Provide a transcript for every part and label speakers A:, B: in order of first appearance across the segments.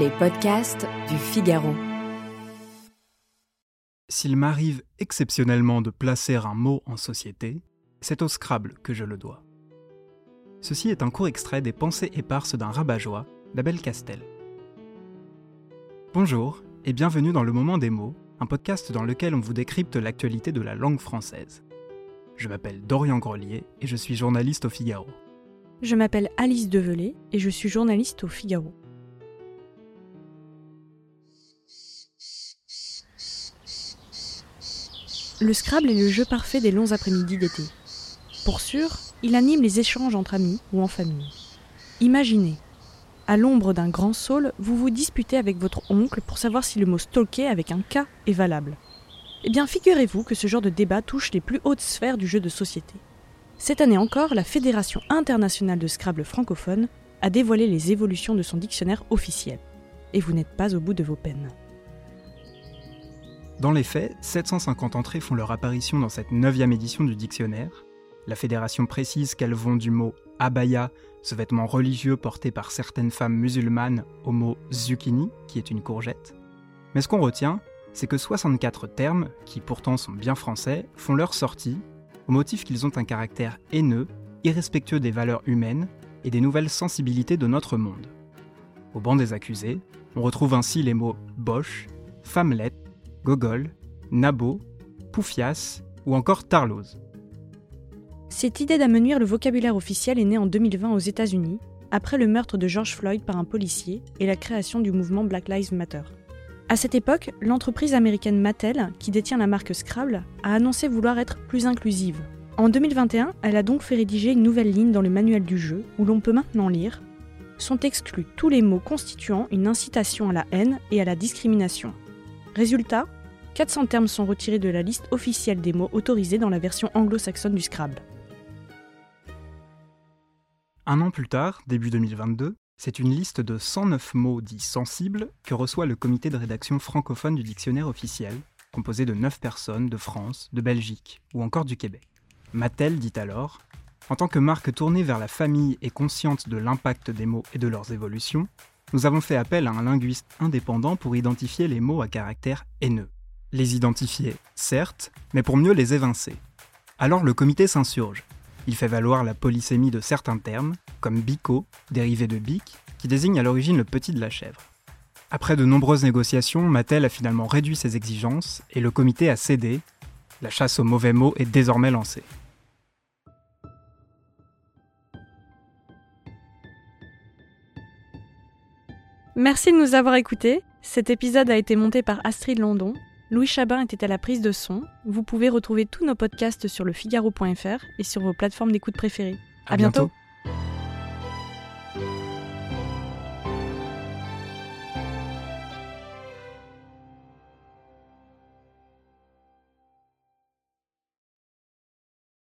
A: Les podcasts du Figaro.
B: S'il m'arrive exceptionnellement de placer un mot en société, c'est au Scrabble que je le dois. Ceci est un court extrait des Pensées éparses d'un rabat-joie d'Abel Castel. Bonjour et bienvenue dans Le Moment des mots, un podcast dans lequel on vous décrypte l'actualité de la langue française. Je m'appelle Dorian Grelier et je suis journaliste au Figaro.
C: Je m'appelle Alice Develay et je suis journaliste au Figaro. Le Scrabble est le jeu parfait des longs après-midi d'été. Pour sûr, il anime les échanges entre amis ou en famille. Imaginez, à l'ombre d'un grand saule, vous vous disputez avec votre oncle pour savoir si le mot stalker avec un K est valable. Eh bien, figurez-vous que ce genre de débat touche les plus hautes sphères du jeu de société. Cette année encore, la Fédération internationale de Scrabble francophone a dévoilé les évolutions de son dictionnaire officiel. Et vous n'êtes pas au bout de vos peines.
B: Dans les faits, 750 entrées font leur apparition dans cette neuvième édition du dictionnaire. La fédération précise qu'elles vont du mot abaya, ce vêtement religieux porté par certaines femmes musulmanes, au mot zucchini, qui est une courgette. Mais ce qu'on retient, c'est que 64 termes, qui pourtant sont bien français, font leur sortie, au motif qu'ils ont un caractère haineux, irrespectueux des valeurs humaines et des nouvelles sensibilités de notre monde. Au banc des accusés, on retrouve ainsi les mots boche, femmelette, Gogol, Nabo, Poufias ou encore Tarlouse.
C: Cette idée d'amenuire le vocabulaire officiel est née en 2020 aux États-Unis, après le meurtre de George Floyd par un policier et la création du mouvement Black Lives Matter. À cette époque, l'entreprise américaine Mattel, qui détient la marque Scrabble, a annoncé vouloir être plus inclusive. En 2021, elle a donc fait rédiger une nouvelle ligne dans le manuel du jeu où l'on peut maintenant lire sont exclus tous les mots constituant une incitation à la haine et à la discrimination. Résultat, 400 termes sont retirés de la liste officielle des mots autorisés dans la version anglo-saxonne du Scrabble.
B: Un an plus tard, début 2022, c'est une liste de 109 mots dits sensibles que reçoit le comité de rédaction francophone du dictionnaire officiel, composé de 9 personnes de France, de Belgique ou encore du Québec. Mattel dit alors En tant que marque tournée vers la famille et consciente de l'impact des mots et de leurs évolutions, nous avons fait appel à un linguiste indépendant pour identifier les mots à caractère haineux. Les identifier, certes, mais pour mieux les évincer. Alors le comité s'insurge. Il fait valoir la polysémie de certains termes, comme bico, dérivé de bic, qui désigne à l'origine le petit de la chèvre. Après de nombreuses négociations, Mattel a finalement réduit ses exigences et le comité a cédé. La chasse aux mauvais mots est désormais lancée.
C: Merci de nous avoir écoutés. Cet épisode a été monté par Astrid Landon. Louis Chabin était à la prise de son. Vous pouvez retrouver tous nos podcasts sur le figaro.fr et sur vos plateformes d'écoute préférées.
B: À, bientôt.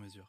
D: mesure.